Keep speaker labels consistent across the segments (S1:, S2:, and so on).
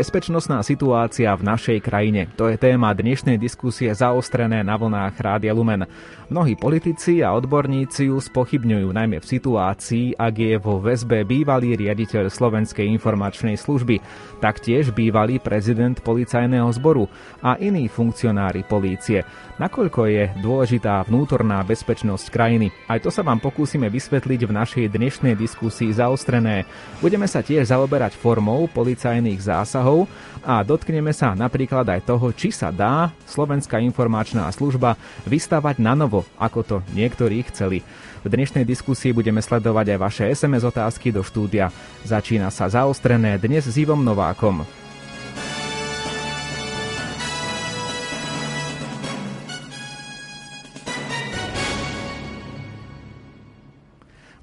S1: Bezpečnostná situácia v našej krajine. To je téma dnešnej diskusie zaostrené na vlnách Rádia Lumen. Mnohí politici a odborníci ju spochybňujú najmä v situácii, ak je vo väzbe bývalý riaditeľ Slovenskej informačnej služby, taktiež bývalý prezident policajného zboru a iní funkcionári polície. Nakoľko je dôležitá vnútorná bezpečnosť krajiny? Aj to sa vám pokúsime vysvetliť v našej dnešnej diskusii zaostrené. Budeme sa tiež zaoberať formou policajných zásahov obsahov a dotkneme sa napríklad aj toho, či sa dá Slovenská informačná služba vystavať na novo, ako to niektorí chceli. V dnešnej diskusii budeme sledovať aj vaše SMS otázky do štúdia. Začína sa zaostrené dnes s Ivom Novákom.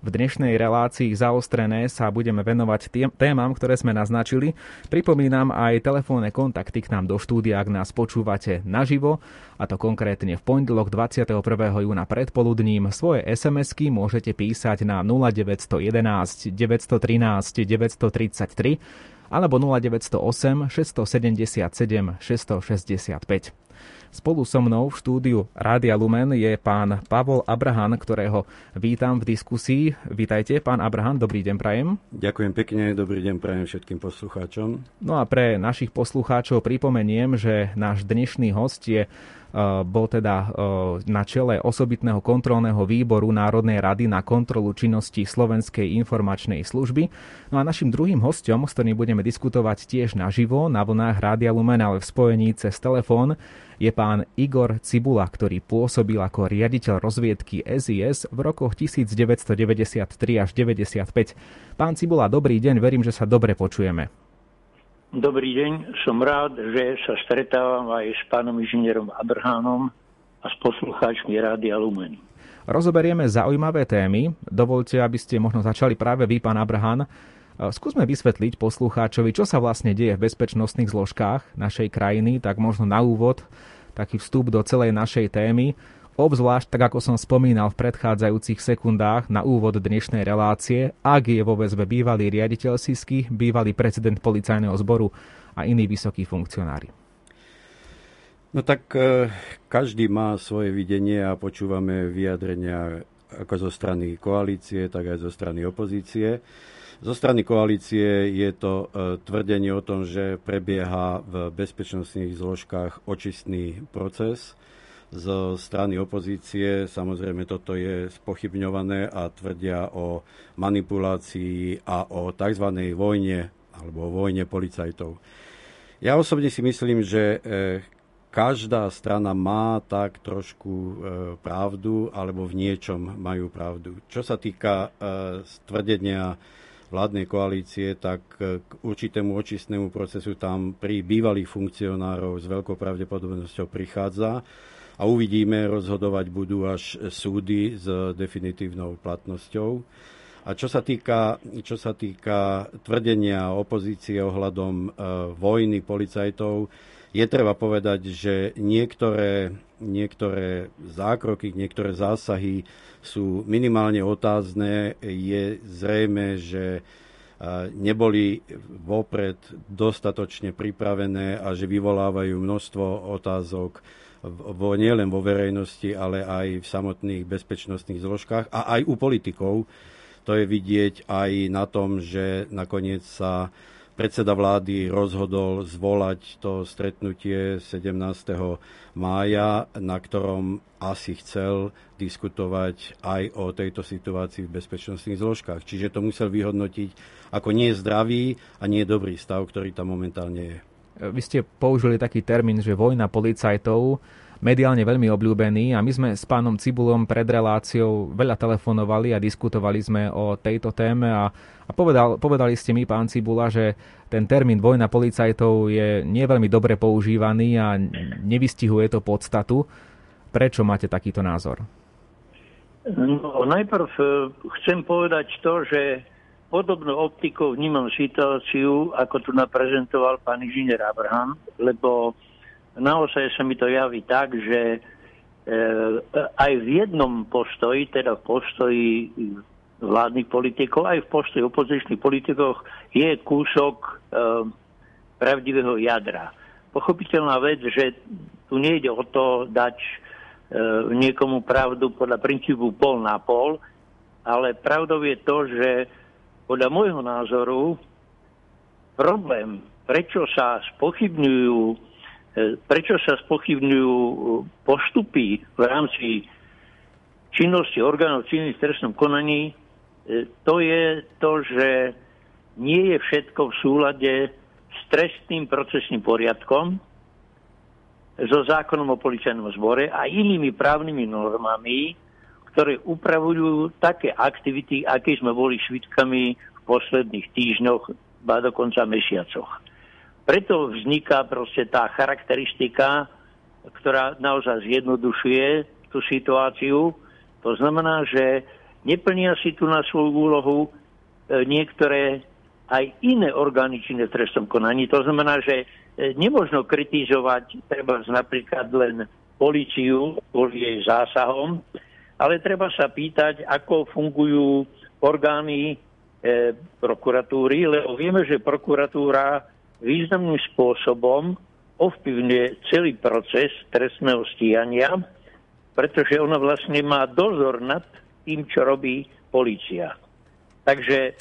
S1: V dnešnej relácii zaostrené sa budeme venovať témam, ktoré sme naznačili. Pripomínam aj telefónne kontakty k nám do štúdia, ak nás počúvate naživo, a to konkrétne v pondelok 21. júna predpoludním. Svoje SMS-ky môžete písať na 0911 913 933 alebo 0908 677 665. Spolu so mnou v štúdiu Rádia Lumen je pán Pavol Abrahan, ktorého vítam v diskusii. Vítajte, pán Abrahan, dobrý deň prajem.
S2: Ďakujem pekne, dobrý deň prajem všetkým poslucháčom.
S1: No a pre našich poslucháčov pripomeniem, že náš dnešný host je bol teda na čele osobitného kontrolného výboru Národnej rady na kontrolu činnosti Slovenskej informačnej služby. No a našim druhým hostom, s ktorým budeme diskutovať tiež naživo na vlnách Rádia Lumen, ale v spojení cez telefón, je pán Igor Cibula, ktorý pôsobil ako riaditeľ rozviedky SIS v rokoch 1993 až 95. Pán Cibula, dobrý deň, verím, že sa dobre počujeme.
S3: Dobrý deň, som rád, že sa stretávam aj s pánom inžinierom Abrahánom a s poslucháčmi Rádia Lumen.
S1: Rozoberieme zaujímavé témy. Dovolte, aby ste možno začali práve vy, pán Abrahán. Skúsme vysvetliť poslucháčovi, čo sa vlastne deje v bezpečnostných zložkách našej krajiny, tak možno na úvod taký vstup do celej našej témy. Obzvlášť, tak ako som spomínal v predchádzajúcich sekundách na úvod dnešnej relácie, ak je vo väzbe bývalý riaditeľ SISky, bývalý prezident policajného zboru a iní vysokí funkcionári.
S2: No tak e, každý má svoje videnie a počúvame vyjadrenia ako zo strany koalície, tak aj zo strany opozície. Zo strany koalície je to e, tvrdenie o tom, že prebieha v bezpečnostných zložkách očistný proces zo strany opozície. Samozrejme, toto je spochybňované a tvrdia o manipulácii a o tzv. vojne alebo vojne policajtov. Ja osobne si myslím, že e, každá strana má tak trošku e, pravdu alebo v niečom majú pravdu. Čo sa týka tvrdenia vládnej koalície, tak k určitému očistnému procesu tam pri bývalých funkcionárov s veľkou pravdepodobnosťou prichádza a uvidíme, rozhodovať budú až súdy s definitívnou platnosťou. A čo sa týka, čo sa týka tvrdenia opozície ohľadom e, vojny policajtov, je treba povedať, že niektoré, niektoré zákroky, niektoré zásahy sú minimálne otázne. Je zrejme, že e, neboli vopred dostatočne pripravené a že vyvolávajú množstvo otázok vo, nielen vo verejnosti, ale aj v samotných bezpečnostných zložkách a aj u politikov. To je vidieť aj na tom, že nakoniec sa predseda vlády rozhodol zvolať to stretnutie 17. mája, na ktorom asi chcel diskutovať aj o tejto situácii v bezpečnostných zložkách. Čiže to musel vyhodnotiť ako nie zdravý a nie dobrý stav, ktorý tam momentálne je.
S1: Vy ste použili taký termín, že vojna policajtov mediálne veľmi obľúbený a my sme s pánom Cibulom pred reláciou veľa telefonovali a diskutovali sme o tejto téme a, a povedal, povedali ste mi, pán Cibula, že ten termín vojna policajtov je nie veľmi dobre používaný a nevystihuje to podstatu. Prečo máte takýto názor?
S3: No, najprv e, chcem povedať to, že podobnou optikou vnímam situáciu, ako tu naprezentoval pán inžinier Abraham, lebo naozaj sa mi to javí tak, že e, aj v jednom postoji, teda v postoji vládnych politikov, aj v postoji opozičných politikov je kúsok e, pravdivého jadra. Pochopiteľná vec, že tu nejde o to dať e, niekomu pravdu podľa princípu pol na pol, ale pravdou je to, že podľa môjho názoru problém, prečo sa spochybňujú e, prečo sa spochybňujú postupy v rámci činnosti orgánov činných v trestnom konaní, e, to je to, že nie je všetko v súlade s trestným procesným poriadkom, so zákonom o policajnom zbore a inými právnymi normami, ktoré upravujú také aktivity, aké sme boli švitkami v posledných týždňoch, ba dokonca mesiacoch. Preto vzniká proste tá charakteristika, ktorá naozaj zjednodušuje tú situáciu. To znamená, že neplnia si tu na svoju úlohu e, niektoré aj iné orgány činné v trestnom konaní. To znamená, že e, nemožno kritizovať treba napríklad len policiu kvôli jej zásahom, ale treba sa pýtať, ako fungujú orgány e, prokuratúry, lebo vieme, že prokuratúra významným spôsobom ovplyvňuje celý proces trestného stíhania, pretože ona vlastne má dozor nad tým, čo robí policia. Takže e,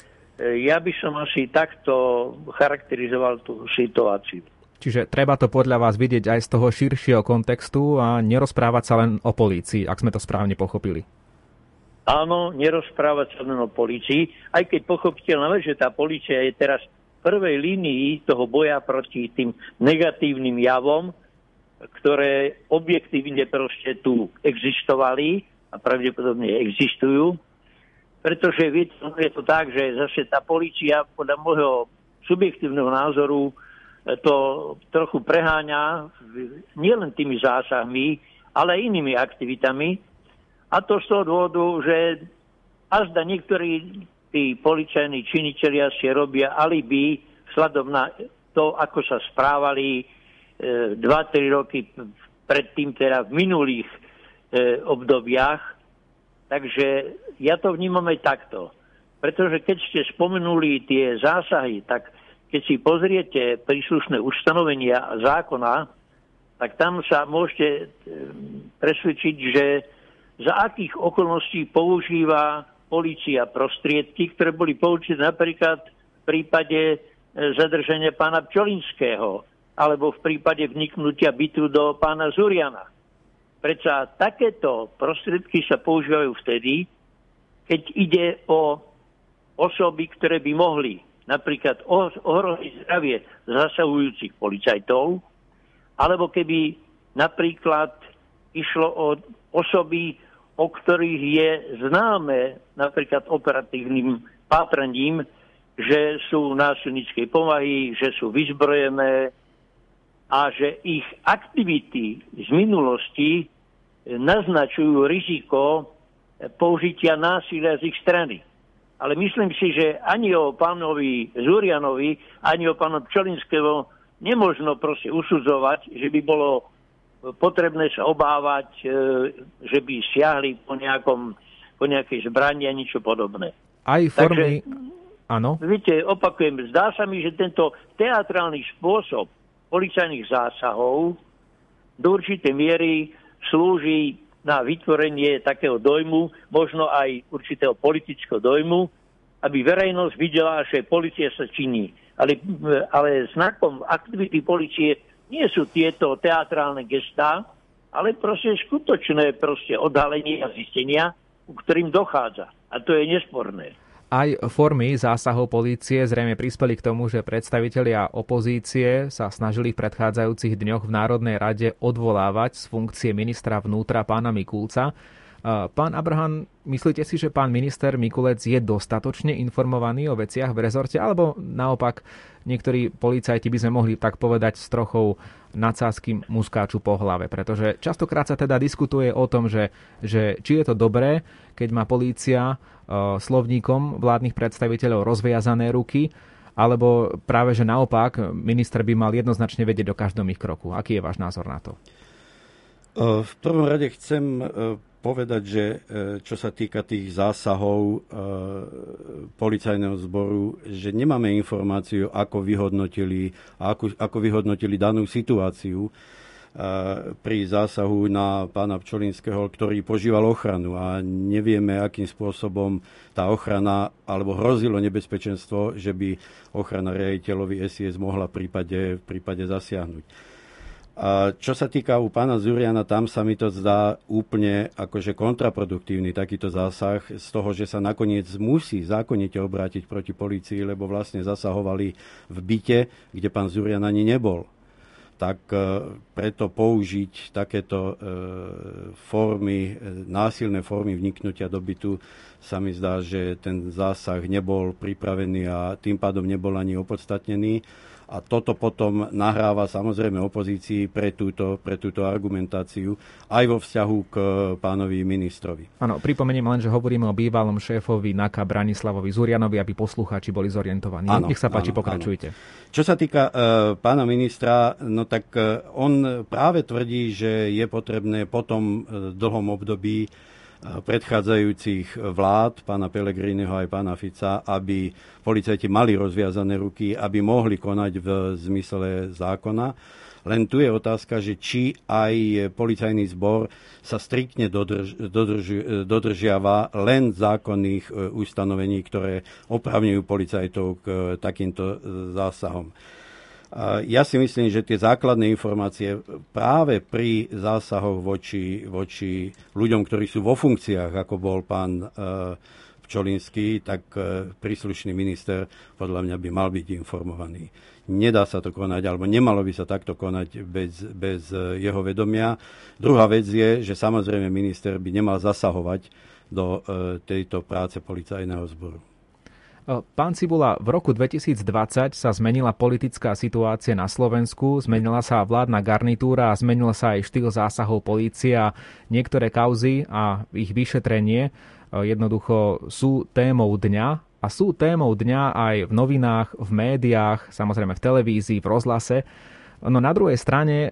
S3: ja by som asi takto charakterizoval tú situáciu.
S1: Čiže treba to podľa vás vidieť aj z toho širšieho kontextu a nerozprávať sa len o polícii, ak sme to správne pochopili.
S3: Áno, nerozprávať sa len o polícii, aj keď pochopiteľné, že tá polícia je teraz v prvej línii toho boja proti tým negatívnym javom, ktoré objektívne proste tu existovali a pravdepodobne existujú. Pretože je to tak, že zase tá policia podľa môjho subjektívneho názoru to trochu preháňa nielen tými zásahmi, ale inými aktivitami. A to z toho dôvodu, že azda niektorí tí policajní činiteľia si robia alibi sladom na to, ako sa správali e, 2-3 roky predtým, teda v minulých e, obdobiach. Takže ja to vnímam aj takto. Pretože keď ste spomenuli tie zásahy, tak keď si pozriete príslušné ustanovenia zákona, tak tam sa môžete e, presvedčiť, že za akých okolností používa policia prostriedky, ktoré boli použité napríklad v prípade e, zadržania pána Pčolinského alebo v prípade vniknutia bytu do pána Zuriana. Prečo takéto prostriedky sa používajú vtedy, keď ide o osoby, ktoré by mohli napríklad ohroziť zdravie zasahujúcich policajtov, alebo keby napríklad išlo o osoby, o ktorých je známe napríklad operatívnym pátraním, že sú násilníckej povahy, že sú vyzbrojené a že ich aktivity z minulosti naznačujú riziko použitia násilia z ich strany. Ale myslím si, že ani o pánovi Zurianovi, ani o pánu Pčolinského nemožno proste usudzovať, že by bolo potrebné sa obávať, e, že by siahli po, nejakom, po nejakej zbrani a niečo podobné.
S1: Aj formy... Áno.
S3: Viete, opakujem, zdá sa mi, že tento teatrálny spôsob policajných zásahov do určitej miery slúži na vytvorenie takého dojmu, možno aj určitého politického dojmu, aby verejnosť videla, že policia sa činí. Ale, ale znakom aktivity policie nie sú tieto teatrálne gestá, ale proste skutočné proste odhalenie a zistenia, ku ktorým dochádza. A to je nesporné.
S1: Aj formy zásahov polície zrejme prispeli k tomu, že predstavitelia opozície sa snažili v predchádzajúcich dňoch v Národnej rade odvolávať z funkcie ministra vnútra pána Mikulca. Pán Abraham, myslíte si, že pán minister Mikulec je dostatočne informovaný o veciach v rezorte, alebo naopak niektorí policajti by sme mohli tak povedať s trochou nadsázky muskáču po hlave? Pretože častokrát sa teda diskutuje o tom, že, že či je to dobré, keď má polícia uh, slovníkom vládnych predstaviteľov rozviazané ruky, alebo práve, že naopak minister by mal jednoznačne vedieť o každom ich kroku. Aký je váš názor na to?
S2: V prvom rade chcem povedať, že e, čo sa týka tých zásahov e, policajného zboru, že nemáme informáciu, ako vyhodnotili, ako, ako vyhodnotili danú situáciu pri zásahu na pána Pčolinského, ktorý požíval ochranu a nevieme, akým spôsobom tá ochrana, alebo hrozilo nebezpečenstvo, že by ochrana riaditeľovi SIS mohla v prípade, v prípade zasiahnuť. A čo sa týka u pána Zuriana, tam sa mi to zdá úplne akože kontraproduktívny takýto zásah z toho, že sa nakoniec musí zákonite obrátiť proti policii, lebo vlastne zasahovali v byte, kde pán Zurian ani nebol. Tak e, preto použiť takéto e, formy, e, násilné formy vniknutia do bytu sa mi zdá, že ten zásah nebol pripravený a tým pádom nebol ani opodstatnený a toto potom nahráva samozrejme opozícii pre túto, pre túto argumentáciu aj vo vzťahu k pánovi ministrovi.
S1: Áno, pripomeniem len, že hovoríme o bývalom šéfovi NAKA Branislavovi Zurianovi, aby poslucháči boli zorientovaní. Áno, Nech sa páči, áno, pokračujte.
S2: Áno. Čo sa týka uh, pána ministra, no tak uh, on práve tvrdí, že je potrebné po tom uh, dlhom období predchádzajúcich vlád, pána Pelegríneho aj pána Fica, aby policajti mali rozviazané ruky, aby mohli konať v zmysle zákona. Len tu je otázka, že či aj policajný zbor sa striktne dodrž, dodrž, dodržiava len zákonných e, ustanovení, ktoré opravňujú policajtov k takýmto zásahom. Ja si myslím, že tie základné informácie práve pri zásahoch voči, voči ľuďom, ktorí sú vo funkciách, ako bol pán e, Pčolinský, tak e, príslušný minister podľa mňa by mal byť informovaný. Nedá sa to konať, alebo nemalo by sa takto konať bez, bez e, jeho vedomia. Druhá vec je, že samozrejme minister by nemal zasahovať do tejto práce policajného zboru.
S1: Pán Cibula, v roku 2020 sa zmenila politická situácia na Slovensku, zmenila sa vládna garnitúra a zmenil sa aj štýl zásahov polície a niektoré kauzy a ich vyšetrenie jednoducho sú témou dňa a sú témou dňa aj v novinách, v médiách, samozrejme v televízii, v rozhlase. No na druhej strane e,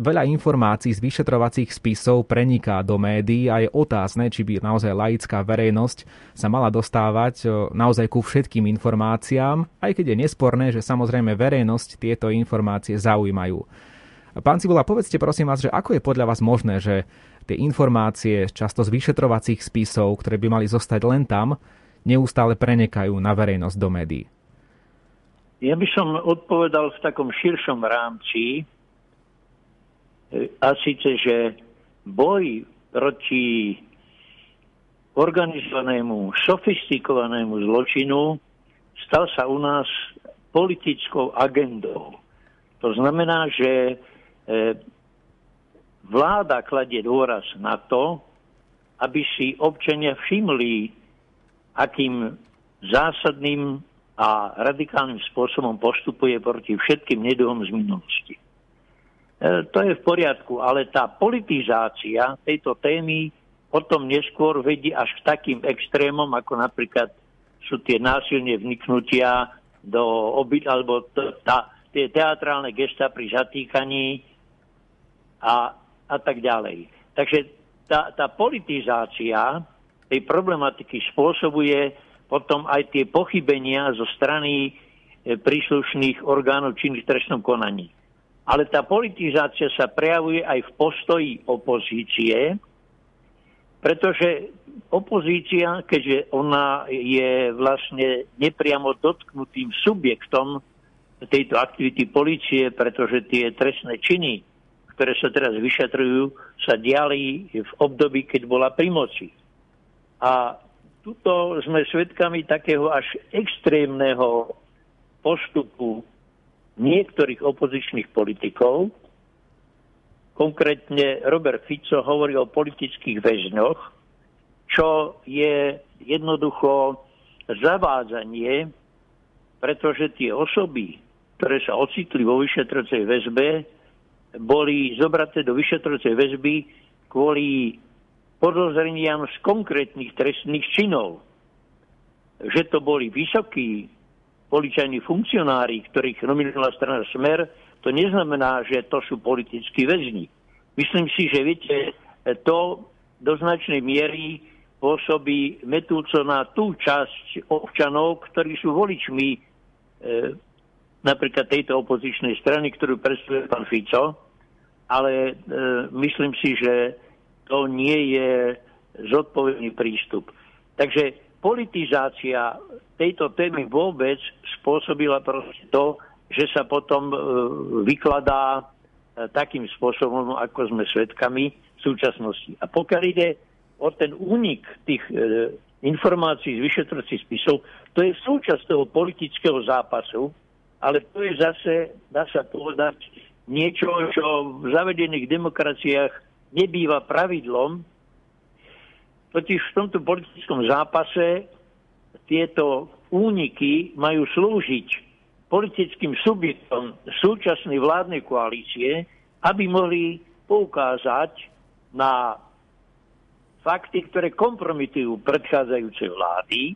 S1: veľa informácií z vyšetrovacích spisov preniká do médií a je otázne, či by naozaj laická verejnosť sa mala dostávať e, naozaj ku všetkým informáciám, aj keď je nesporné, že samozrejme verejnosť tieto informácie zaujímajú. Pán Cibula, povedzte prosím vás, že ako je podľa vás možné, že tie informácie často z vyšetrovacích spisov, ktoré by mali zostať len tam, neustále prenekajú na verejnosť do médií?
S3: Ja by som odpovedal v takom širšom rámci, e, a síce, že boj proti organizovanému, sofistikovanému zločinu stal sa u nás politickou agendou. To znamená, že e, vláda kladie dôraz na to, aby si občania všimli, akým zásadným a radikálnym spôsobom postupuje proti všetkým neduhom z minulosti. E, to je v poriadku, ale tá politizácia tejto témy potom neskôr vedie až k takým extrémom, ako napríklad sú tie násilne vniknutia do obyt, alebo t- tá, tie teatrálne gesta pri zatýkaní a, a tak ďalej. Takže tá, tá politizácia tej problematiky spôsobuje potom aj tie pochybenia zo strany e, príslušných orgánov činných v trestnom konaní. Ale tá politizácia sa prejavuje aj v postoji opozície, pretože opozícia, keďže ona je vlastne nepriamo dotknutým subjektom tejto aktivity policie, pretože tie trestné činy, ktoré sa teraz vyšetrujú, sa diali v období, keď bola pri moci. A tuto sme svedkami takého až extrémneho postupu niektorých opozičných politikov. Konkrétne Robert Fico hovorí o politických väzňoch, čo je jednoducho zavádzanie, pretože tie osoby, ktoré sa ocitli vo vyšetrocej väzbe, boli zobraté do vyšetrocej väzby kvôli podozreniam z konkrétnych trestných činov. Že to boli vysokí policajní funkcionári, ktorých nominovala strana Smer, to neznamená, že to sú politickí väzni. Myslím si, že viete, to do značnej miery pôsobí metúco na tú časť občanov, ktorí sú voličmi e, napríklad tejto opozičnej strany, ktorú predstavuje pán Fico, ale e, myslím si, že to nie je zodpovedný prístup. Takže politizácia tejto témy vôbec spôsobila proste to, že sa potom e, vykladá e, takým spôsobom, ako sme svedkami v súčasnosti. A pokiaľ ide o ten únik tých e, informácií z vyšetrovacích spisov, to je súčasť toho politického zápasu, ale to je zase, dá sa povedať, niečo, čo v zavedených demokraciách nebýva pravidlom. Totiž v tomto politickom zápase tieto úniky majú slúžiť politickým subjektom súčasnej vládnej koalície, aby mohli poukázať na fakty, ktoré kompromitujú predchádzajúce vlády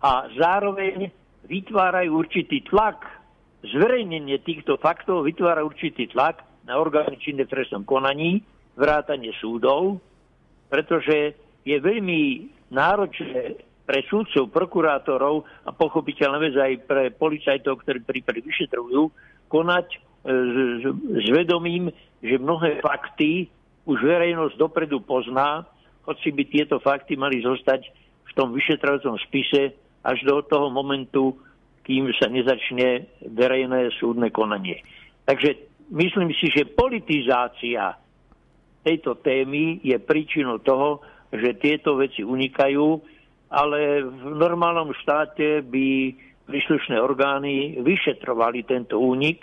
S3: a zároveň vytvárajú určitý tlak. Zverejnenie týchto faktov vytvára určitý tlak na orgány činné trestnom konaní, vrátanie súdov, pretože je veľmi náročné pre súdcov, prokurátorov a pochopiteľne vec aj pre policajtov, ktorí prípady vyšetrujú, konať e, s, vedomím, že mnohé fakty už verejnosť dopredu pozná hoci by tieto fakty mali zostať v tom vyšetrovacom spise až do toho momentu, kým sa nezačne verejné súdne konanie. Takže myslím si, že politizácia tejto témy je príčinou toho, že tieto veci unikajú, ale v normálnom štáte by príslušné orgány vyšetrovali tento únik.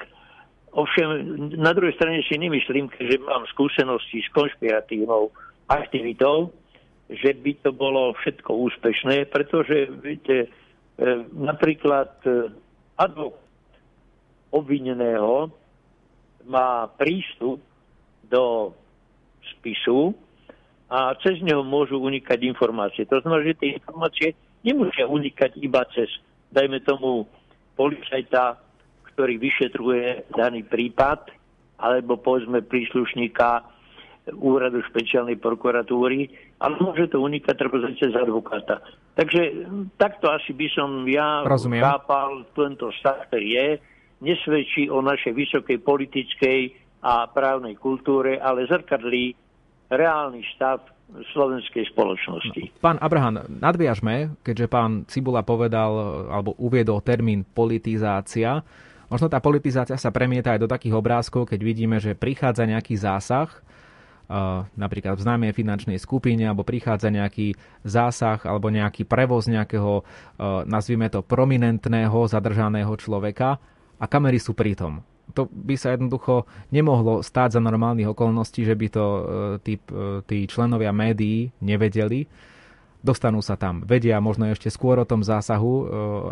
S3: Ovšem, na druhej strane si nemyslím, že mám skúsenosti s konšpiratívnou aktivitou, že by to bolo všetko úspešné, pretože viete, e, napríklad e, advokát obvineného má prístup do spisu a cez neho môžu unikať informácie. To znamená, že tie informácie nemusia unikať iba cez, dajme tomu, policajta, ktorý vyšetruje daný prípad, alebo povedzme príslušníka úradu špeciálnej prokuratúry, ale môže to unikať treba cez advokáta. Takže takto asi by som ja Rozumiem. chápal tento stav, ktorý je. Nesvedčí o našej vysokej politickej a právnej kultúre, ale zrkadlí reálny stav slovenskej spoločnosti.
S1: Pán Abraham, nadviažme, keďže pán Cibula povedal alebo uviedol termín politizácia. Možno tá politizácia sa premieta aj do takých obrázkov, keď vidíme, že prichádza nejaký zásah napríklad v známej finančnej skupine alebo prichádza nejaký zásah alebo nejaký prevoz nejakého, nazvime to, prominentného zadržaného človeka a kamery sú pritom. To by sa jednoducho nemohlo stáť za normálnych okolností, že by to e, tí, e, tí členovia médií nevedeli. Dostanú sa tam, vedia možno ešte skôr o tom zásahu, e,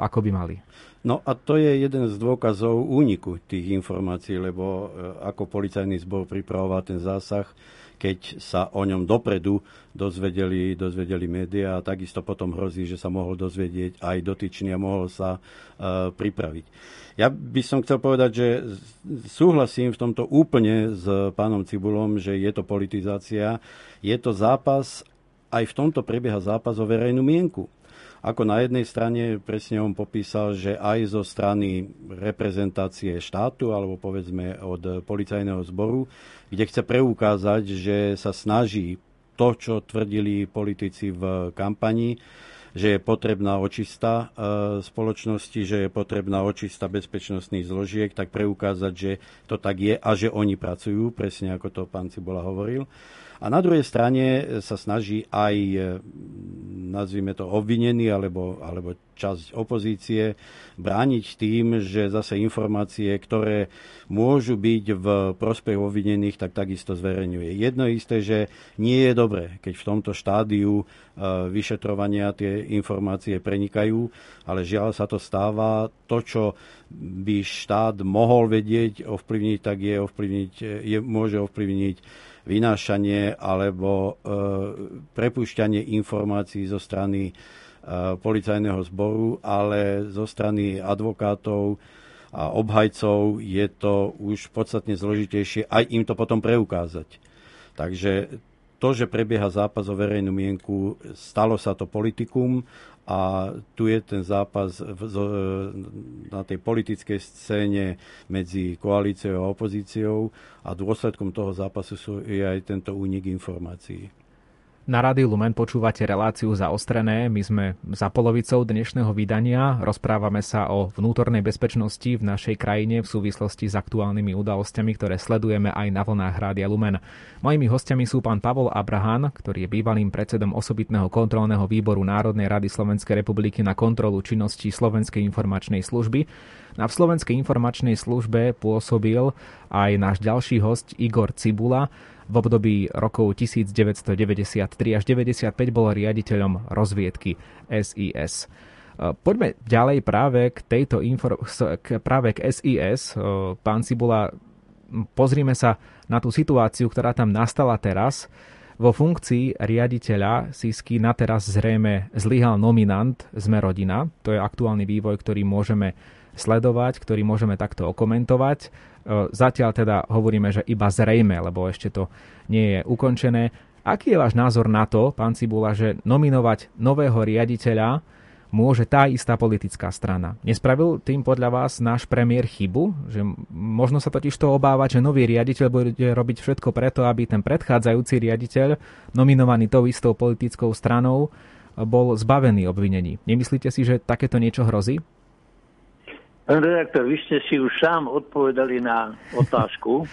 S1: ako by mali.
S2: No a to je jeden z dôkazov úniku tých informácií, lebo ako policajný zbor pripravoval ten zásah, keď sa o ňom dopredu dozvedeli, dozvedeli médiá a takisto potom hrozí, že sa mohol dozvedieť aj dotyčný a mohol sa uh, pripraviť. Ja by som chcel povedať, že súhlasím v tomto úplne s pánom Cibulom, že je to politizácia, je to zápas, aj v tomto prebieha zápas o verejnú mienku ako na jednej strane presne on popísal, že aj zo strany reprezentácie štátu alebo povedzme od policajného zboru, kde chce preukázať, že sa snaží to, čo tvrdili politici v kampani, že je potrebná očista e, spoločnosti, že je potrebná očista bezpečnostných zložiek, tak preukázať, že to tak je a že oni pracujú, presne ako to pán Cibola hovoril. A na druhej strane sa snaží aj, e, nazvime to, obvinený alebo, alebo časť opozície brániť tým, že zase informácie, ktoré môžu byť v prospech obvinených, tak takisto zverejňuje. Jedno isté, že nie je dobré, keď v tomto štádiu e, vyšetrovania tie informácie prenikajú, ale žiaľ sa to stáva. To, čo by štát mohol vedieť, ovplyvniť, tak je ovplyvniť, je, môže ovplyvniť vynášanie alebo e, prepušťanie informácií zo strany e, policajného zboru, ale zo strany advokátov a obhajcov je to už podstatne zložitejšie aj im to potom preukázať. Takže to, že prebieha zápas o verejnú mienku, stalo sa to politikum a tu je ten zápas na tej politickej scéne medzi koalíciou a opozíciou a dôsledkom toho zápasu je aj tento únik informácií.
S1: Na Rádiu Lumen počúvate reláciu zaostrené. My sme za polovicou dnešného vydania. Rozprávame sa o vnútornej bezpečnosti v našej krajine v súvislosti s aktuálnymi udalosťami, ktoré sledujeme aj na vlnách Rádia Lumen. Mojimi hostiami sú pán Pavol Abrahan, ktorý je bývalým predsedom osobitného kontrolného výboru Národnej rady Slovenskej republiky na kontrolu činnosti Slovenskej informačnej služby. Na v Slovenskej informačnej službe pôsobil aj náš ďalší host Igor Cibula, v období rokov 1993 až 95 bol riaditeľom rozviedky SIS. E, poďme ďalej práve k tejto infor- práve k SIS. E, pán Cibula, pozrime sa na tú situáciu, ktorá tam nastala teraz. Vo funkcii riaditeľa SISky na teraz zrejme zlyhal nominant Sme rodina. To je aktuálny vývoj, ktorý môžeme sledovať, ktorý môžeme takto okomentovať. Zatiaľ teda hovoríme, že iba zrejme, lebo ešte to nie je ukončené. Aký je váš názor na to, pán Cibula, že nominovať nového riaditeľa môže tá istá politická strana. Nespravil tým podľa vás náš premiér chybu? Že možno sa totiž to obávať, že nový riaditeľ bude robiť všetko preto, aby ten predchádzajúci riaditeľ, nominovaný tou istou politickou stranou, bol zbavený obvinení. Nemyslíte si, že takéto niečo hrozí?
S3: Pán redaktor, vy ste si už sám odpovedali na otázku,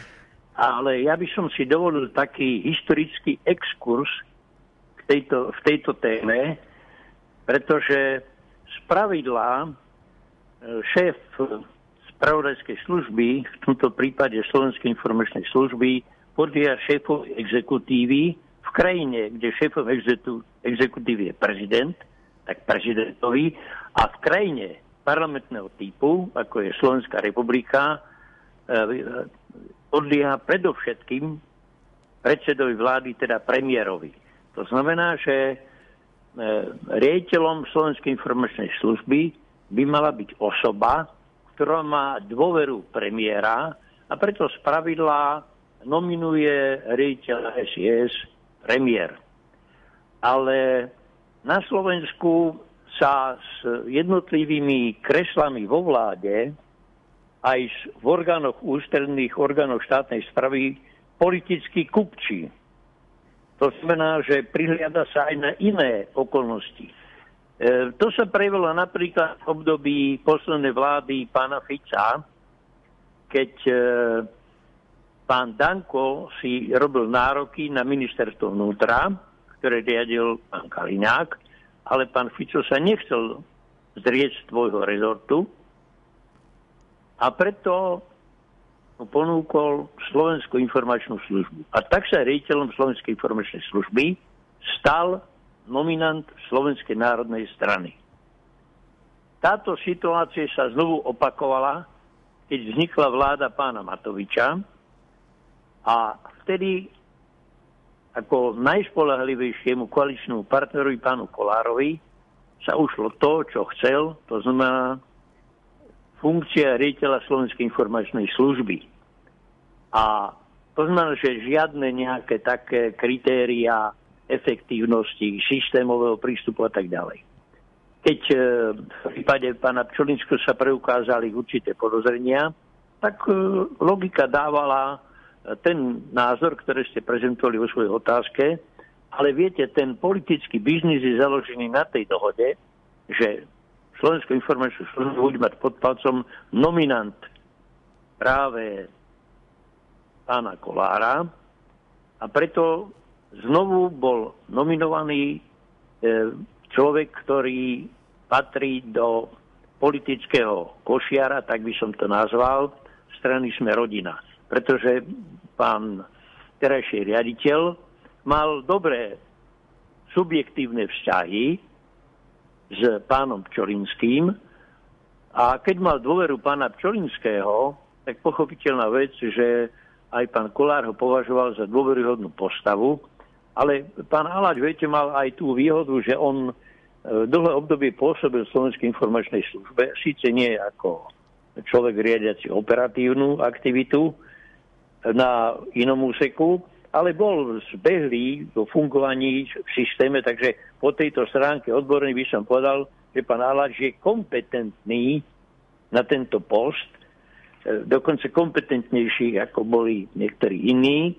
S3: ale ja by som si dovolil taký historický exkurs v tejto, v tejto téme, pretože z pravidla e, šéf spravodajskej služby, v tomto prípade Slovenskej informačnej služby, podľa šéfov exekutívy v krajine, kde šéfom exekutívy je prezident, tak prezidentovi, a v krajine, parlamentného typu, ako je Slovenská republika, podlieha predovšetkým predsedovi vlády, teda premiérovi. To znamená, že e, riaditeľom Slovenskej informačnej služby by mala byť osoba, ktorá má dôveru premiéra a preto spravidla nominuje riaditeľa SIS premiér. Ale na Slovensku sa s jednotlivými kreslami vo vláde aj v orgánoch ústredných orgánov štátnej správy politicky kupčí. To znamená, že prihliada sa aj na iné okolnosti. E, to sa prejavilo napríklad v období poslednej vlády pána Fica, keď e, pán Danko si robil nároky na ministerstvo vnútra, ktoré riadil pán Kaliňák, ale pán Fico sa nechcel zrieť svojho rezortu a preto mu ponúkol Slovenskú informačnú službu. A tak sa rejiteľom Slovenskej informačnej služby stal nominant Slovenskej národnej strany. Táto situácia sa znovu opakovala, keď vznikla vláda pána Matoviča a vtedy ako najspolahlivejšiemu koaličnému partnerovi pánu Kolárovi sa ušlo to, čo chcel, to znamená funkcia riaditeľa Slovenskej informačnej služby. A to znamená, že žiadne nejaké také kritéria efektívnosti, systémového prístupu a tak ďalej. Keď e, v prípade pána Pčolinského sa preukázali určité podozrenia, tak e, logika dávala ten názor, ktorý ste prezentovali vo svojej otázke, ale viete, ten politický biznis je založený na tej dohode, že Slovenskou informačnú službu bude mať pod palcom nominant práve pána Kolára a preto znovu bol nominovaný e, človek, ktorý patrí do politického košiara, tak by som to nazval, strany sme rodina pretože pán terajší riaditeľ mal dobré subjektívne vzťahy s pánom Pčolinským a keď mal dôveru pána Pčolinského, tak pochopiteľná vec, že aj pán Kolár ho považoval za dôveryhodnú postavu, ale pán Aláč, viete, mal aj tú výhodu, že on e, dlhé obdobie pôsobil v Slovenskej informačnej službe, síce nie ako človek riadiaci operatívnu aktivitu, na inom úseku, ale bol zbehlý vo fungovaní v systéme, takže po tejto stránke odborný by som povedal, že pán Alač je kompetentný na tento post, e, dokonca kompetentnejší, ako boli niektorí iní,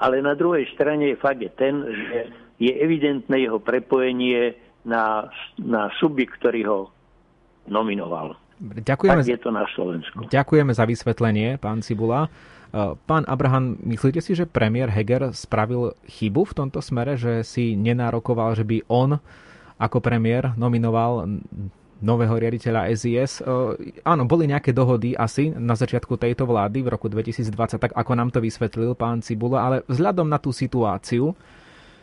S3: ale na druhej strane fakt je ten, že je evidentné jeho prepojenie na, na subjekt, ktorý ho nominoval.
S1: Ďakujeme,
S3: tak je to na Slovensku.
S1: Ďakujeme za vysvetlenie, pán Cibula. Pán Abraham, myslíte si, že premiér Heger spravil chybu v tomto smere, že si nenárokoval, že by on ako premiér nominoval nového riaditeľa SIS. E, áno, boli nejaké dohody asi na začiatku tejto vlády v roku 2020, tak ako nám to vysvetlil pán Cibula, ale vzhľadom na tú situáciu,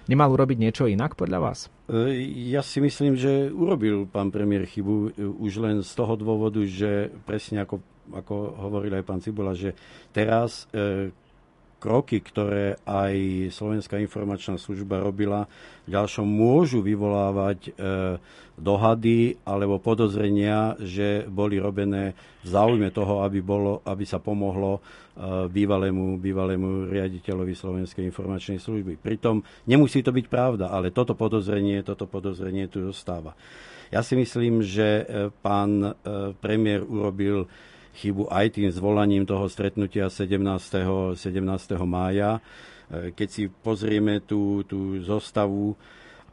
S1: nemal urobiť niečo inak podľa vás?
S2: E, ja si myslím, že urobil pán premiér chybu e, už len z toho dôvodu, že presne ako, ako hovoril aj pán Cibula, že teraz e, kroky, ktoré aj Slovenská informačná služba robila, v ďalšom môžu vyvolávať e, dohady alebo podozrenia, že boli robené v záujme toho, aby, bolo, aby sa pomohlo e, bývalému, bývalému riaditeľovi Slovenskej informačnej služby. Pritom nemusí to byť pravda, ale toto podozrenie, toto podozrenie tu zostáva. Ja si myslím, že e, pán e, premiér urobil chybu aj tým zvolaním toho stretnutia 17. 17. mája. E, keď si pozrieme tú, tú zostavu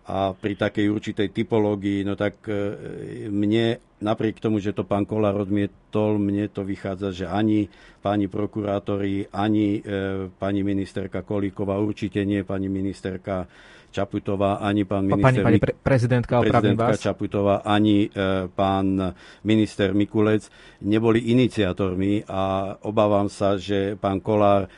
S2: a pri takej určitej typológii, no tak e, mne, napriek tomu, že to pán Kolár odmietol, mne to vychádza, že ani páni prokurátori, ani e, pani ministerka Kolíková, určite nie pani ministerka Čaputová, ani pán minister...
S1: Pani, pani pre, prezidentka, prezidentka
S2: vás. Čaputová, ani e, pán minister Mikulec neboli iniciátormi a obávam sa, že pán Kolár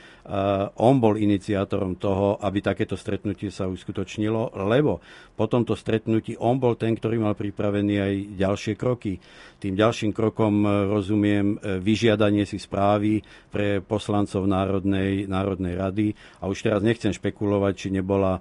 S2: on bol iniciátorom toho, aby takéto stretnutie sa uskutočnilo, lebo po tomto stretnutí on bol ten, ktorý mal pripravený aj ďalšie kroky. Tým ďalším krokom eh, rozumiem eh, vyžiadanie si správy pre poslancov Národnej, Národnej rady. A už teraz nechcem špekulovať, či nebola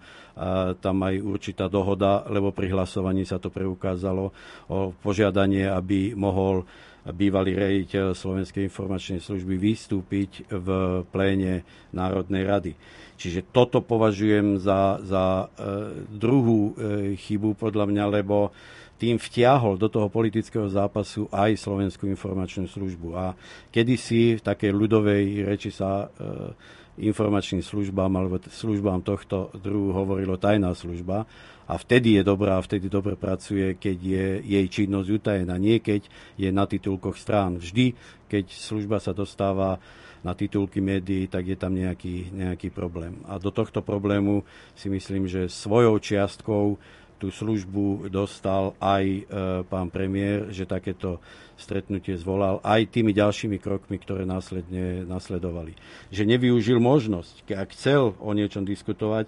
S2: tam aj určitá dohoda, lebo pri hlasovaní sa to preukázalo o požiadanie, aby mohol bývalý rejiteľ Slovenskej informačnej služby vystúpiť v pléne Národnej rady. Čiže toto považujem za, za e, druhú e, chybu podľa mňa, lebo tým vtiahol do toho politického zápasu aj Slovenskú informačnú službu. A kedysi v takej ľudovej reči sa e, informačným službám alebo službám tohto druhu hovorilo tajná služba a vtedy je dobrá, a vtedy dobre pracuje, keď je jej činnosť utajená. Nie keď je na titulkoch strán. Vždy, keď služba sa dostáva na titulky médií, tak je tam nejaký, nejaký problém. A do tohto problému si myslím, že svojou čiastkou tú službu dostal aj e, pán premiér, že takéto stretnutie zvolal, aj tými ďalšími krokmi, ktoré následne nasledovali. Že nevyužil možnosť, ak chcel o niečom diskutovať,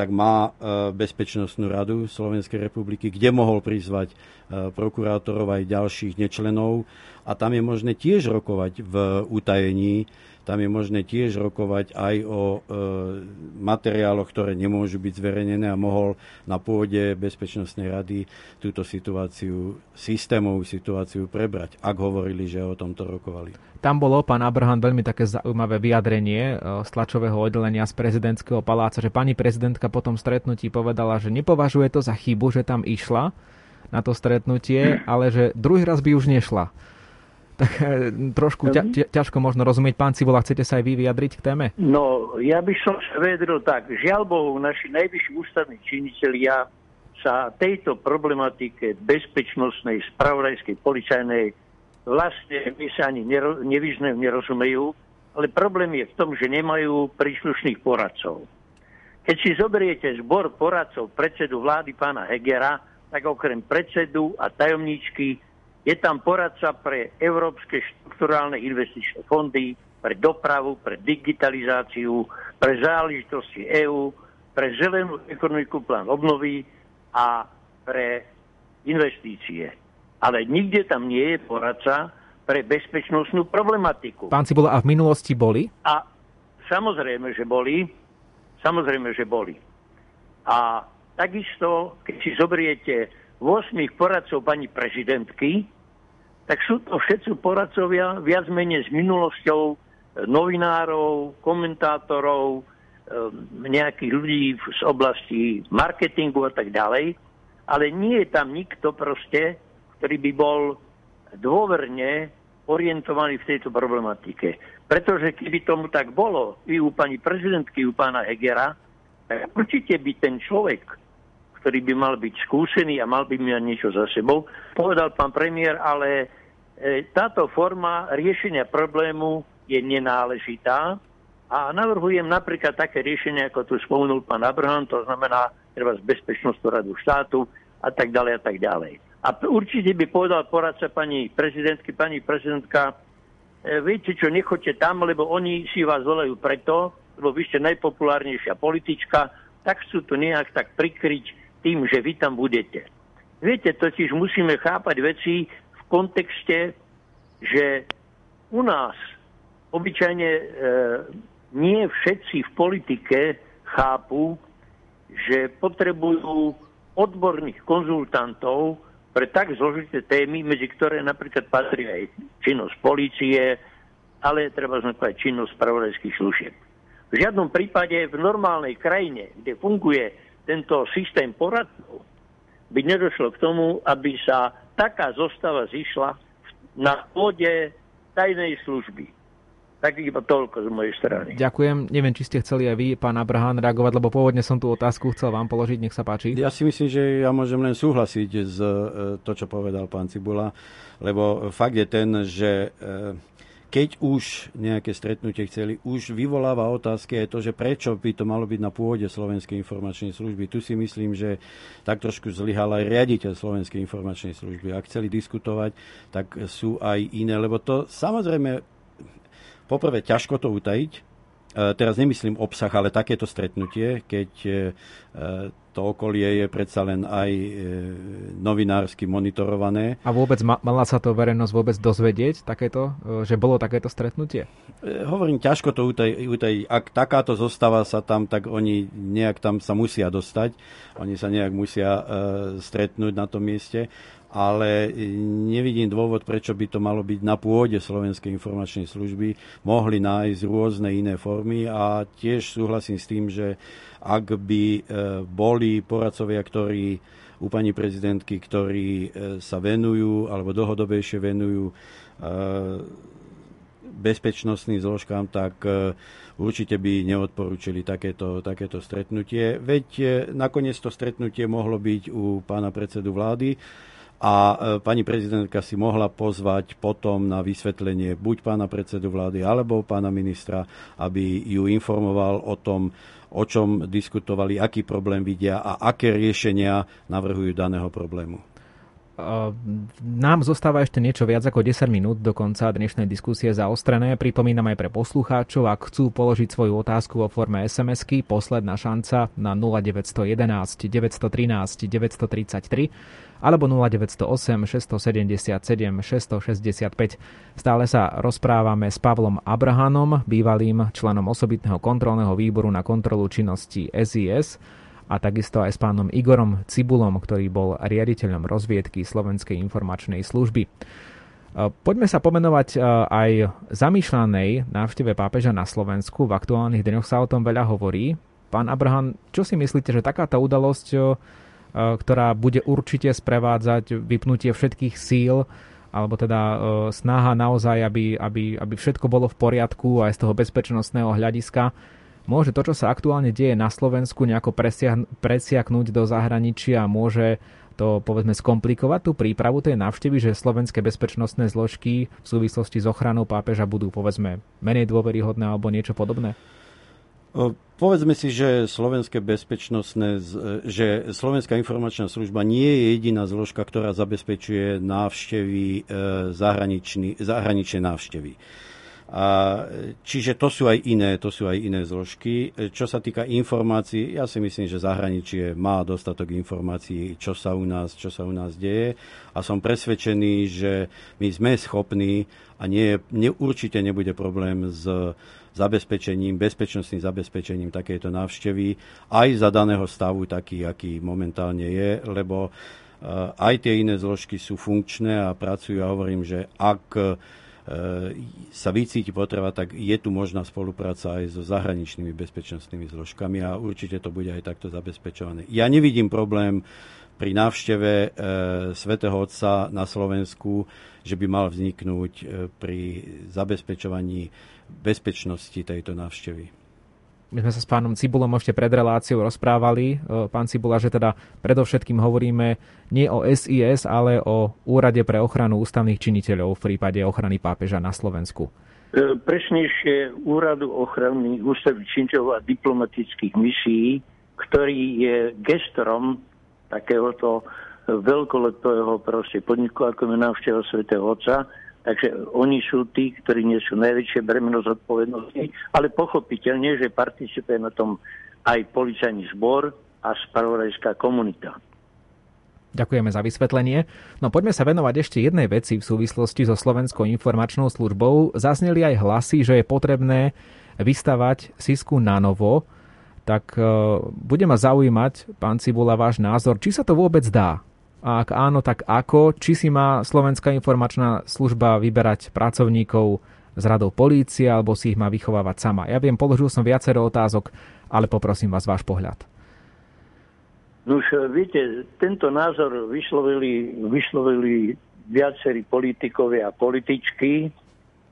S2: tak má e, Bezpečnostnú radu Slovenskej republiky, kde mohol prizvať e, prokurátorov aj ďalších nečlenov. A tam je možné tiež rokovať v utajení tam je možné tiež rokovať aj o e, materiáloch, ktoré nemôžu byť zverejnené a mohol na pôde Bezpečnostnej rady túto situáciu, systémovú situáciu prebrať, ak hovorili, že o tomto rokovali.
S1: Tam bolo, pán Abraham, veľmi také zaujímavé vyjadrenie e, z tlačového oddelenia z prezidentského paláca, že pani prezidentka po tom stretnutí povedala, že nepovažuje to za chybu, že tam išla na to stretnutie, ale že druhý raz by už nešla tak eh, trošku ťa, ťa, ťažko možno rozumieť. Pán Civola, chcete sa aj vy vyjadriť k téme?
S3: No, ja by som sa vedel tak. Žiaľ Bohu, naši najvyšší ústavní činiteľia sa tejto problematike bezpečnostnej, spravodajskej, policajnej vlastne my sa ani nero, nevyžne, nerozumejú, ale problém je v tom, že nemajú príslušných poradcov. Keď si zoberiete zbor poradcov predsedu vlády pána Hegera, tak okrem predsedu a tajomníčky je tam poradca pre európske štrukturálne investičné fondy, pre dopravu, pre digitalizáciu, pre záležitosti EÚ, pre zelenú ekonomiku plán obnovy a pre investície. Ale nikde tam nie je poradca pre bezpečnostnú problematiku.
S1: Pán Cibula, a v minulosti boli?
S3: A samozrejme, že boli. Samozrejme, že boli. A takisto, keď si zoberiete 8 poradcov pani prezidentky, tak sú to všetci poradcovia viac menej s minulosťou e, novinárov, komentátorov, e, nejakých ľudí z oblasti marketingu a tak ďalej, ale nie je tam nikto proste, ktorý by bol dôverne orientovaný v tejto problematike. Pretože keby tomu tak bolo, i u pani prezidentky, u pána Hegera, tak určite by ten človek, ktorý by mal byť skúsený a mal by mať niečo za sebou, povedal pán premiér, ale e, táto forma riešenia problému je nenáležitá a navrhujem napríklad také riešenie, ako tu spomenul pán Abraham, to znamená treba z Bezpečnostnú radu štátu a tak ďalej a tak ďalej. A určite by povedal poradca pani prezidentky, pani prezidentka, e, viete čo, nechoďte tam, lebo oni si vás volajú preto, lebo vy ste najpopulárnejšia politička, tak chcú to nejak tak prikryť tým, že vy tam budete. Viete, totiž musíme chápať veci v kontexte, že u nás obyčajne e, nie všetci v politike chápu, že potrebujú odborných konzultantov, pre tak zložité témy, medzi ktoré napríklad patrí aj činnosť policie, ale treba aj činnosť spravodajských služieb. V žiadnom prípade v normálnej krajine, kde funguje tento systém poradcov, by nedošlo k tomu, aby sa taká zostava zišla na pôde tajnej služby. Tak iba toľko z mojej strany.
S1: Ďakujem. Neviem, či ste chceli aj vy, pán Abraham, reagovať, lebo pôvodne som tú otázku chcel vám položiť. Nech sa páči.
S2: Ja si myslím, že ja môžem len súhlasiť s e, to, čo povedal pán Cibula, lebo fakt je ten, že e, keď už nejaké stretnutie chceli, už vyvoláva otázky aj to, že prečo by to malo byť na pôde Slovenskej informačnej služby. Tu si myslím, že tak trošku zlyhal aj riaditeľ Slovenskej informačnej služby. Ak chceli diskutovať, tak sú aj iné, lebo to samozrejme poprvé ťažko to utajiť. E, teraz nemyslím obsah, ale takéto stretnutie, keď e, to okolie je predsa len aj e, novinársky monitorované.
S1: A vôbec mala sa to verejnosť vôbec dozvedieť, takéto, že bolo takéto stretnutie?
S2: Hovorím, ťažko to utajiť. Ak takáto zostava sa tam, tak oni nejak tam sa musia dostať. Oni sa nejak musia stretnúť na tom mieste ale nevidím dôvod, prečo by to malo byť na pôde Slovenskej informačnej služby. Mohli nájsť rôzne iné formy a tiež súhlasím s tým, že ak by e, boli poradcovia, ktorí u pani prezidentky, ktorí e, sa venujú alebo dlhodobejšie venujú e, bezpečnostným zložkám, tak určite by neodporúčili takéto, takéto stretnutie. Veď nakoniec to stretnutie mohlo byť u pána predsedu vlády, a e, pani prezidentka si mohla pozvať potom na vysvetlenie buď pána predsedu vlády alebo pána ministra, aby ju informoval o tom, o čom diskutovali, aký problém vidia a aké riešenia navrhujú daného problému.
S1: Nám zostáva ešte niečo viac ako 10 minút do konca dnešnej diskusie zaostrené. Pripomínam aj pre poslucháčov, ak chcú položiť svoju otázku vo forme SMS-ky, posledná šanca na 0911 913 933 alebo 0908 677 665. Stále sa rozprávame s Pavlom Abrahanom, bývalým členom osobitného kontrolného výboru na kontrolu činnosti SIS a takisto aj s pánom Igorom Cibulom, ktorý bol riaditeľom rozviedky Slovenskej informačnej služby. E, poďme sa pomenovať e, aj zamýšľanej návšteve pápeža na Slovensku. V aktuálnych dňoch sa o tom veľa hovorí. Pán Abraham, čo si myslíte, že takáto udalosť, e, ktorá bude určite sprevádzať vypnutie všetkých síl, alebo teda snaha naozaj, aby, aby, aby všetko bolo v poriadku aj z toho bezpečnostného hľadiska, môže to, čo sa aktuálne deje na Slovensku, nejako presiaknúť do zahraničia a môže to povedzme skomplikovať tú prípravu tej návštevy, že slovenské bezpečnostné zložky v súvislosti s ochranou pápeža budú povedzme menej dôveryhodné alebo niečo podobné?
S2: Povedzme si, že slovenské bezpečnostné, že Slovenská informačná služba nie je jediná zložka, ktorá zabezpečuje návštevy, e, zahraničné návštevy. A, čiže to sú aj iné, to sú aj iné zložky. Čo sa týka informácií, ja si myslím, že zahraničie má dostatok informácií, čo sa u nás, čo sa u nás deje a som presvedčený, že my sme schopní a nie, nie, určite nebude problém s zabezpečením, bezpečnostným zabezpečením takejto návštevy aj za daného stavu taký, aký momentálne je, lebo aj tie iné zložky sú funkčné a pracujú a hovorím, že ak sa vycíti potreba, tak je tu možná spolupráca aj so zahraničnými bezpečnostnými zložkami a určite to bude aj takto zabezpečované. Ja nevidím problém pri návšteve e, svätého Otca na Slovensku, že by mal vzniknúť e, pri zabezpečovaní bezpečnosti tejto návštevy.
S1: My sme sa s pánom Cibulom ešte pred reláciou rozprávali, e, pán Cibula, že teda predovšetkým hovoríme nie o SIS, ale o Úrade pre ochranu ústavných činiteľov v prípade ochrany pápeža na Slovensku.
S3: E, presnejšie Úradu ochrany ústavných činiteľov a diplomatických misií, ktorý je gestorom takéhoto veľkolepého proste podniku, ako je návšteva svätého Otca, Takže oni sú tí, ktorí nie sú najväčšie bremeno zodpovednosti, ale pochopiteľne, že participuje na tom aj policajný zbor a spravodajská komunita.
S1: Ďakujeme za vysvetlenie. No poďme sa venovať ešte jednej veci v súvislosti so Slovenskou informačnou službou. Zazneli aj hlasy, že je potrebné vystavať Sisku na novo. Tak e, bude ma zaujímať, pán Cibula, váš názor, či sa to vôbec dá. A ak áno, tak ako? Či si má Slovenská informačná služba vyberať pracovníkov z radou polície, alebo si ich má vychovávať sama? Ja viem, položil som viacero otázok, ale poprosím vás váš pohľad.
S3: No už viete, tento názor vyslovili, vyslovili viacerí politikovia a političky,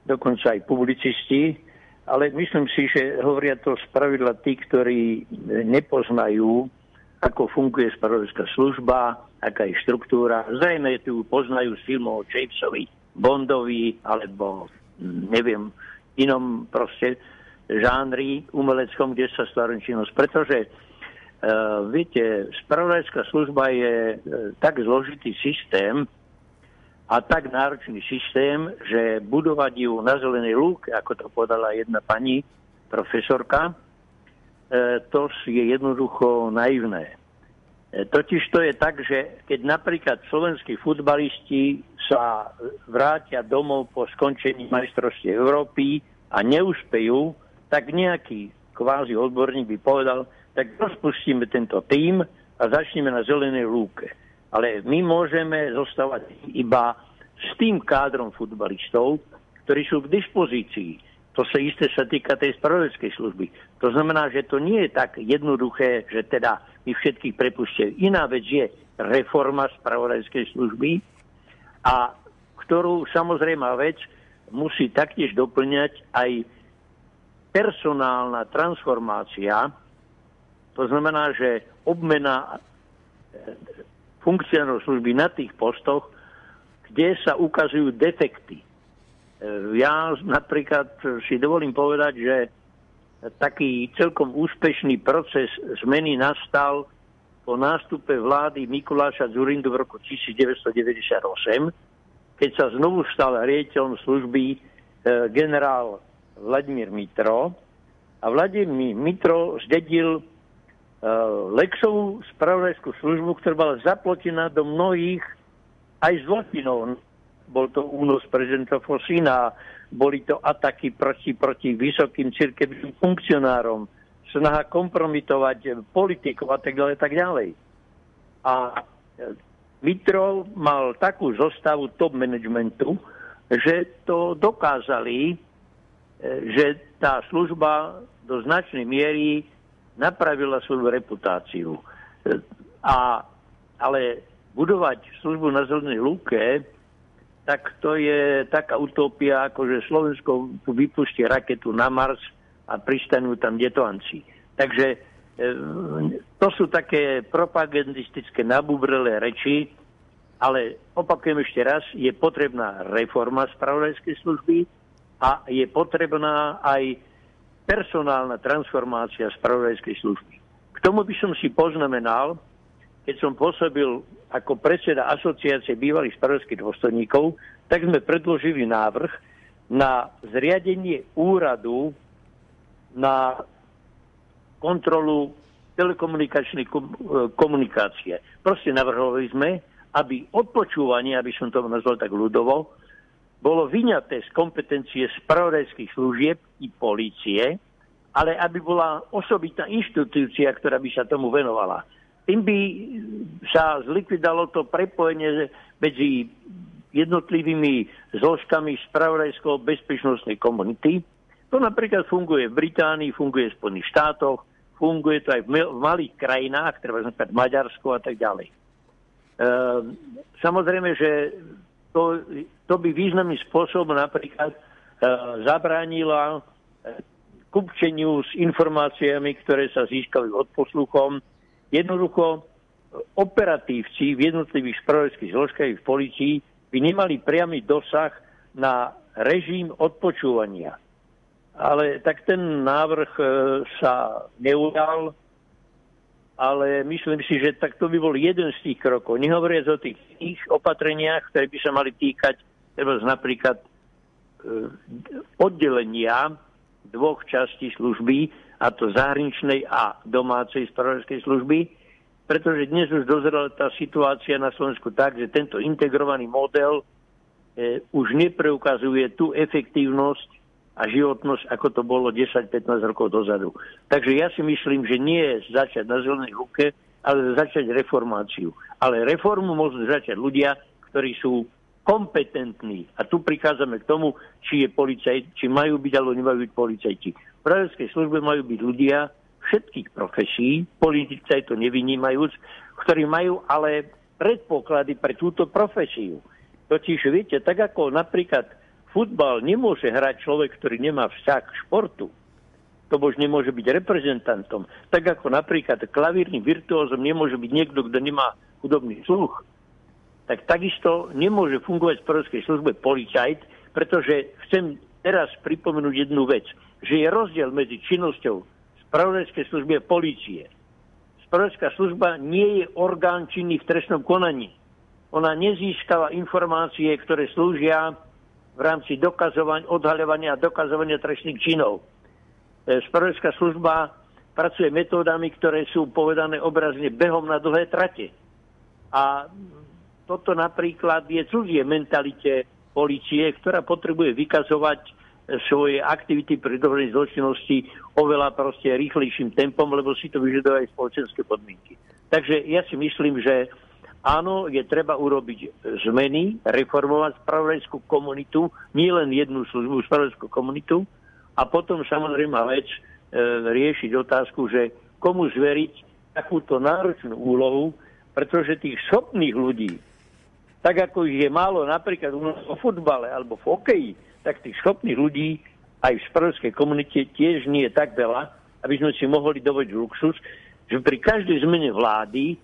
S3: dokonca aj publicisti, ale myslím si, že hovoria to spravidla tí, ktorí nepoznajú, ako funguje spravodajská služba, aká je štruktúra. Zrejme tu poznajú z filmov Jamesovi, Bondovi, alebo hm, neviem, inom proste žánri umeleckom, kde sa stvaruje činnosť. Pretože uh, viete, spravodajská služba je uh, tak zložitý systém a tak náročný systém, že budovať ju na zelenej lúke, ako to podala jedna pani profesorka, to je jednoducho naivné. E, totiž to je tak, že keď napríklad slovenskí futbalisti sa vrátia domov po skončení majstrovstiev Európy a neúspejú, tak nejaký kvázi odborník by povedal, tak rozpustíme tento tým a začneme na zelenej lúke. Ale my môžeme zostávať iba s tým kádrom futbalistov, ktorí sú k dispozícii. To sa isté sa týka tej spravodajskej služby. To znamená, že to nie je tak jednoduché, že teda my všetkých prepustili. Iná vec je reforma spravodajskej služby, a ktorú samozrejme vec musí taktiež doplňať aj personálna transformácia. To znamená, že obmena e, funkcionárov služby na tých postoch, kde sa ukazujú defekty. Ja napríklad si dovolím povedať, že taký celkom úspešný proces zmeny nastal po nástupe vlády Mikuláša Zurindu v roku 1998, keď sa znovu stal riaditeľom služby e, generál Vladimír Mitro. A Vladimír Mitro zdedil e, Lexovú spravodajskú službu, ktorá bola zaplotená do mnohých aj zločinov. Bol to únos prezidenta Fosína, boli to ataky proti, proti vysokým cirkevným funkcionárom, snaha kompromitovať politikov a tak ďalej, tak ďalej. A e, Mitro mal takú zostavu top managementu, že to dokázali, e, že tá služba do značnej miery napravila svoju reputáciu. E, a, ale budovať službu na zelenej lúke tak to je taká utopia, ako že Slovensko vypustí raketu na Mars a pristanú tam detovanci. Takže e, to sú také propagandistické nabubrelé reči, ale opakujem ešte raz, je potrebná reforma spravodajskej služby a je potrebná aj personálna transformácia spravodajskej služby. K tomu by som si poznamenal, keď som pôsobil ako predseda asociácie bývalých spravodajských dôstojníkov, tak sme predložili návrh na zriadenie úradu na kontrolu telekomunikačnej komunikácie. Proste navrhovali sme, aby odpočúvanie, aby som to nazval tak ľudovo, bolo vyňaté z kompetencie spravodajských služieb i policie, ale aby bola osobitná inštitúcia, ktorá by sa tomu venovala tým by sa zlikvidalo to prepojenie medzi jednotlivými zložkami spravodajského bezpečnostnej komunity. To napríklad funguje v Británii, funguje v Spojených štátoch, funguje to aj v, malých krajinách, treba napríklad Maďarsko a tak ďalej. E, samozrejme, že to, to by významným spôsobom napríklad e, zabránila kupčeniu s informáciami, ktoré sa získali od posluchom. Jednoducho operatívci v jednotlivých spravodajských zložkách v policii by nemali priamy dosah na režim odpočúvania. Ale tak ten návrh e, sa neudal, ale myslím si, že tak to by bol jeden z tých krokov. Nehovoriac o tých, tých opatreniach, ktoré by sa mali týkať treba napríklad e, oddelenia dvoch častí služby, a to zahraničnej a domácej spravodajskej služby, pretože dnes už dozrela tá situácia na Slovensku tak, že tento integrovaný model e, už nepreukazuje tú efektívnosť a životnosť, ako to bolo 10-15 rokov dozadu. Takže ja si myslím, že nie je začať na zelenej ruke, ale začať reformáciu. Ale reformu môžu začať ľudia, ktorí sú kompetentní. A tu prichádzame k tomu, či je policajt, či majú byť alebo nemajú byť policajti. V praveckej službe majú byť ľudia, všetkých profesí, politici to nevynímajúc, ktorí majú ale predpoklady pre túto profesiu. Totiž viete, tak ako napríklad futbal nemôže hrať človek, ktorý nemá vzťah k športu, to už nemôže byť reprezentantom. Tak ako napríklad klavírnym virtuózom nemôže byť niekto, kto nemá hudobný sluch, tak takisto nemôže fungovať v prvskej službe policajt, pretože chcem teraz pripomenúť jednu vec, že je rozdiel medzi činnosťou spravodajskej služby a policie. Spravodajská služba nie je orgán činný v trestnom konaní. Ona nezískava informácie, ktoré slúžia v rámci dokazovania, odhaľovania a dokazovania trestných činov. E, spravodajská služba pracuje metódami, ktoré sú povedané obrazne behom na dlhé trate. A toto napríklad je cudzie mentalite policie, ktorá potrebuje vykazovať svoje aktivity pri dobrej zločinnosti oveľa proste rýchlejším tempom, lebo si to vyžadujú aj spoločenské podmienky. Takže ja si myslím, že áno, je treba urobiť zmeny, reformovať spravodajskú komunitu, nie len jednu službu, spravodajskú komunitu a potom samozrejme vec e, riešiť otázku, že komu zveriť takúto náročnú úlohu, pretože tých schopných ľudí, tak ako ich je málo napríklad u nás o futbale alebo v hokeji, tak tých schopných ľudí aj v spravodskej komunite tiež nie je tak veľa, aby sme si mohli dovoliť luxus, že pri každej zmene vlády e,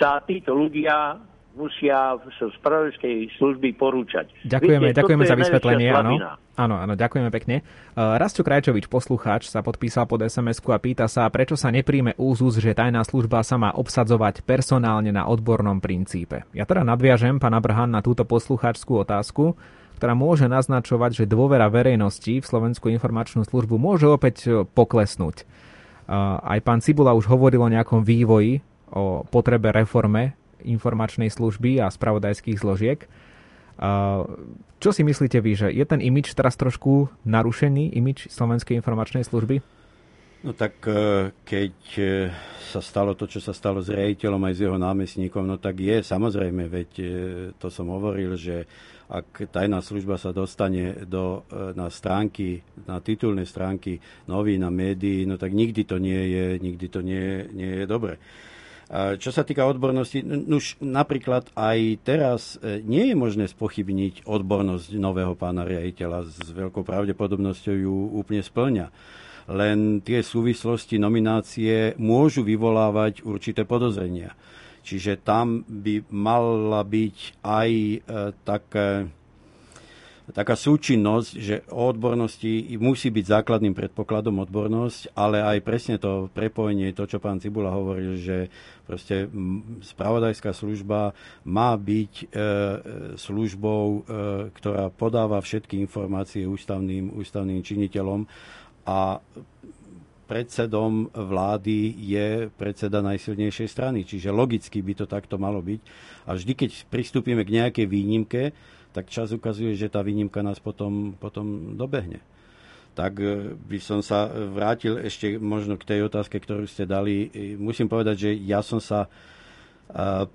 S3: sa títo ľudia musia zo spravodajskej služby porúčať.
S1: Ďakujeme, Viete, ďakujeme za vysvetlenie. Áno, áno, áno, ďakujeme pekne. Uh, Rastio Krajčovič, poslucháč, sa podpísal pod sms a pýta sa, prečo sa nepríjme úzus, že tajná služba sa má obsadzovať personálne na odbornom princípe. Ja teda nadviažem, pán Abraham, na túto poslucháčskú otázku ktorá môže naznačovať, že dôvera verejnosti v Slovenskú informačnú službu môže opäť e, poklesnúť. Aj pán Cibula už hovoril o nejakom vývoji, o potrebe reforme informačnej služby a spravodajských zložiek. Čo si myslíte vy, že je ten imič teraz trošku narušený, imič Slovenskej informačnej služby?
S2: No tak e, keď e, sa stalo to, čo sa stalo s rejiteľom aj s jeho námestníkom, no tak je samozrejme, veď to som hovoril, že ak tajná služba sa dostane do, e, na stránky, na titulné stránky novín a médií, no tak nikdy to nie je, nikdy to nie, nie je dobre. Čo sa týka odbornosti, už napríklad aj teraz e, nie je možné spochybniť odbornosť nového pána riaditeľa. S veľkou pravdepodobnosťou ju úplne splňa. Len tie súvislosti nominácie môžu vyvolávať určité podozrenia. Čiže tam by mala byť aj e, také, taká súčinnosť, že o odbornosti musí byť základným predpokladom odbornosť, ale aj presne to prepojenie, to, čo pán Cibula hovoril, že proste spravodajská služba má byť e, službou, e, ktorá podáva všetky informácie ústavným, ústavným činiteľom a predsedom vlády je predseda najsilnejšej strany. Čiže logicky by to takto malo byť. A vždy, keď pristúpime k nejakej výnimke, tak čas ukazuje, že tá výnimka nás potom, potom dobehne. Tak e, by som sa vrátil ešte možno k tej otázke, ktorú ste dali. Musím povedať, že ja som sa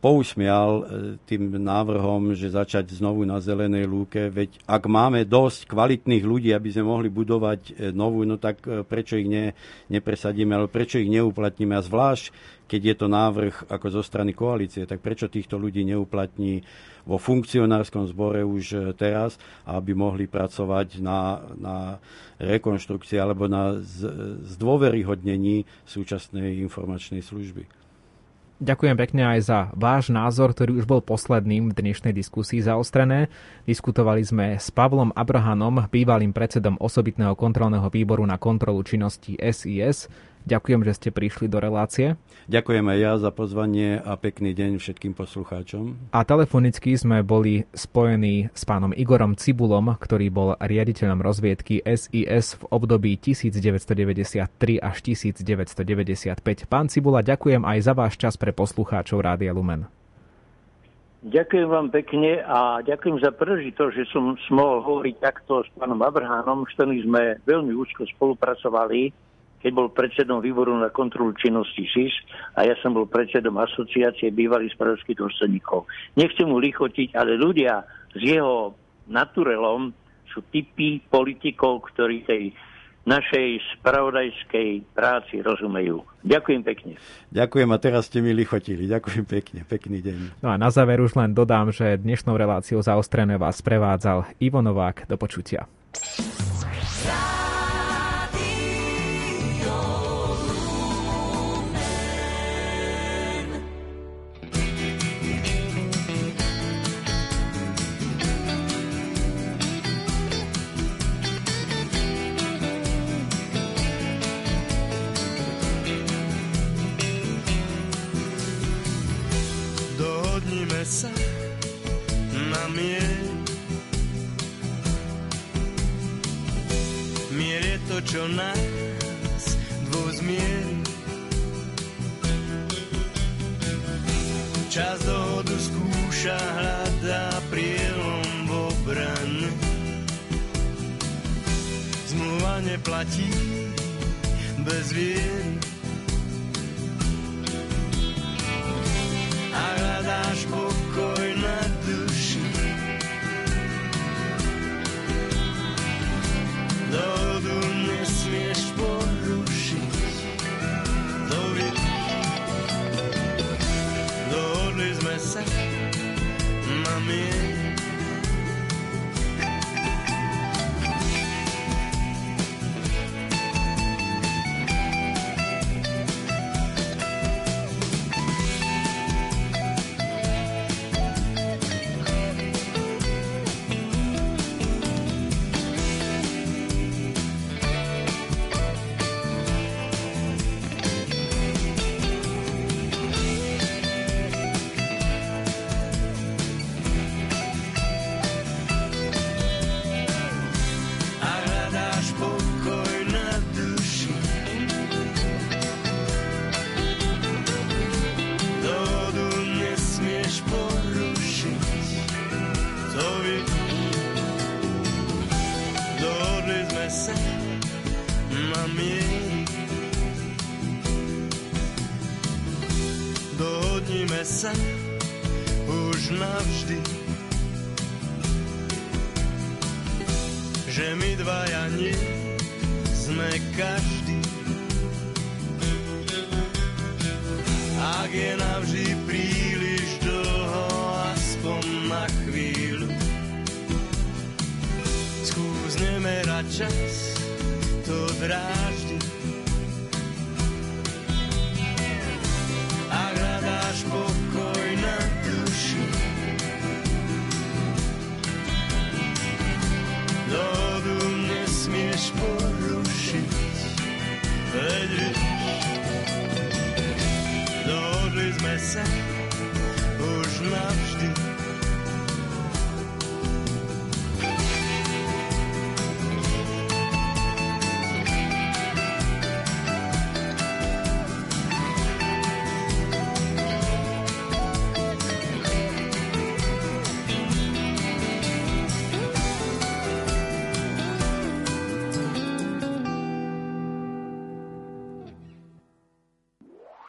S2: pousmial tým návrhom, že začať znovu na zelenej lúke, veď ak máme dosť kvalitných ľudí, aby sme mohli budovať novú, no tak prečo ich ne, nepresadíme, ale prečo ich neuplatníme a zvlášť, keď je to návrh ako zo strany koalície, tak prečo týchto ľudí neuplatní vo funkcionárskom zbore už teraz, aby mohli pracovať na, na rekonštrukcii alebo na zdôveryhodnení súčasnej informačnej služby.
S4: Ďakujem pekne aj za váš názor, ktorý už bol posledným v dnešnej diskusii zaostrené. Diskutovali sme s Pavlom Abrahanom, bývalým predsedom osobitného kontrolného výboru na kontrolu činnosti SIS. Ďakujem, že ste prišli do relácie.
S2: Ďakujem aj ja za pozvanie a pekný deň všetkým poslucháčom.
S4: A telefonicky sme boli spojení s pánom Igorom Cibulom, ktorý bol riaditeľom rozviedky SIS v období 1993 až 1995. Pán Cibula, ďakujem aj za váš čas pre poslucháčov Rádia Lumen.
S3: Ďakujem vám pekne a ďakujem za príležitosť, že som mohol hovoriť takto s pánom Abrahánom, s ktorým sme veľmi úzko spolupracovali keď bol predsedom výboru na kontrolu činnosti SIS a ja som bol predsedom asociácie bývalých spravodských dôstojníkov. Nechcem mu lichotiť, ale ľudia s jeho naturelom sú typy politikov, ktorí tej našej spravodajskej práci rozumejú. Ďakujem pekne.
S2: Ďakujem a teraz ste mi lichotili. Ďakujem pekne. Pekný deň.
S4: No a na záver už len dodám, že dnešnou reláciou zaostrené vás prevádzal Ivo Novák. Do počutia.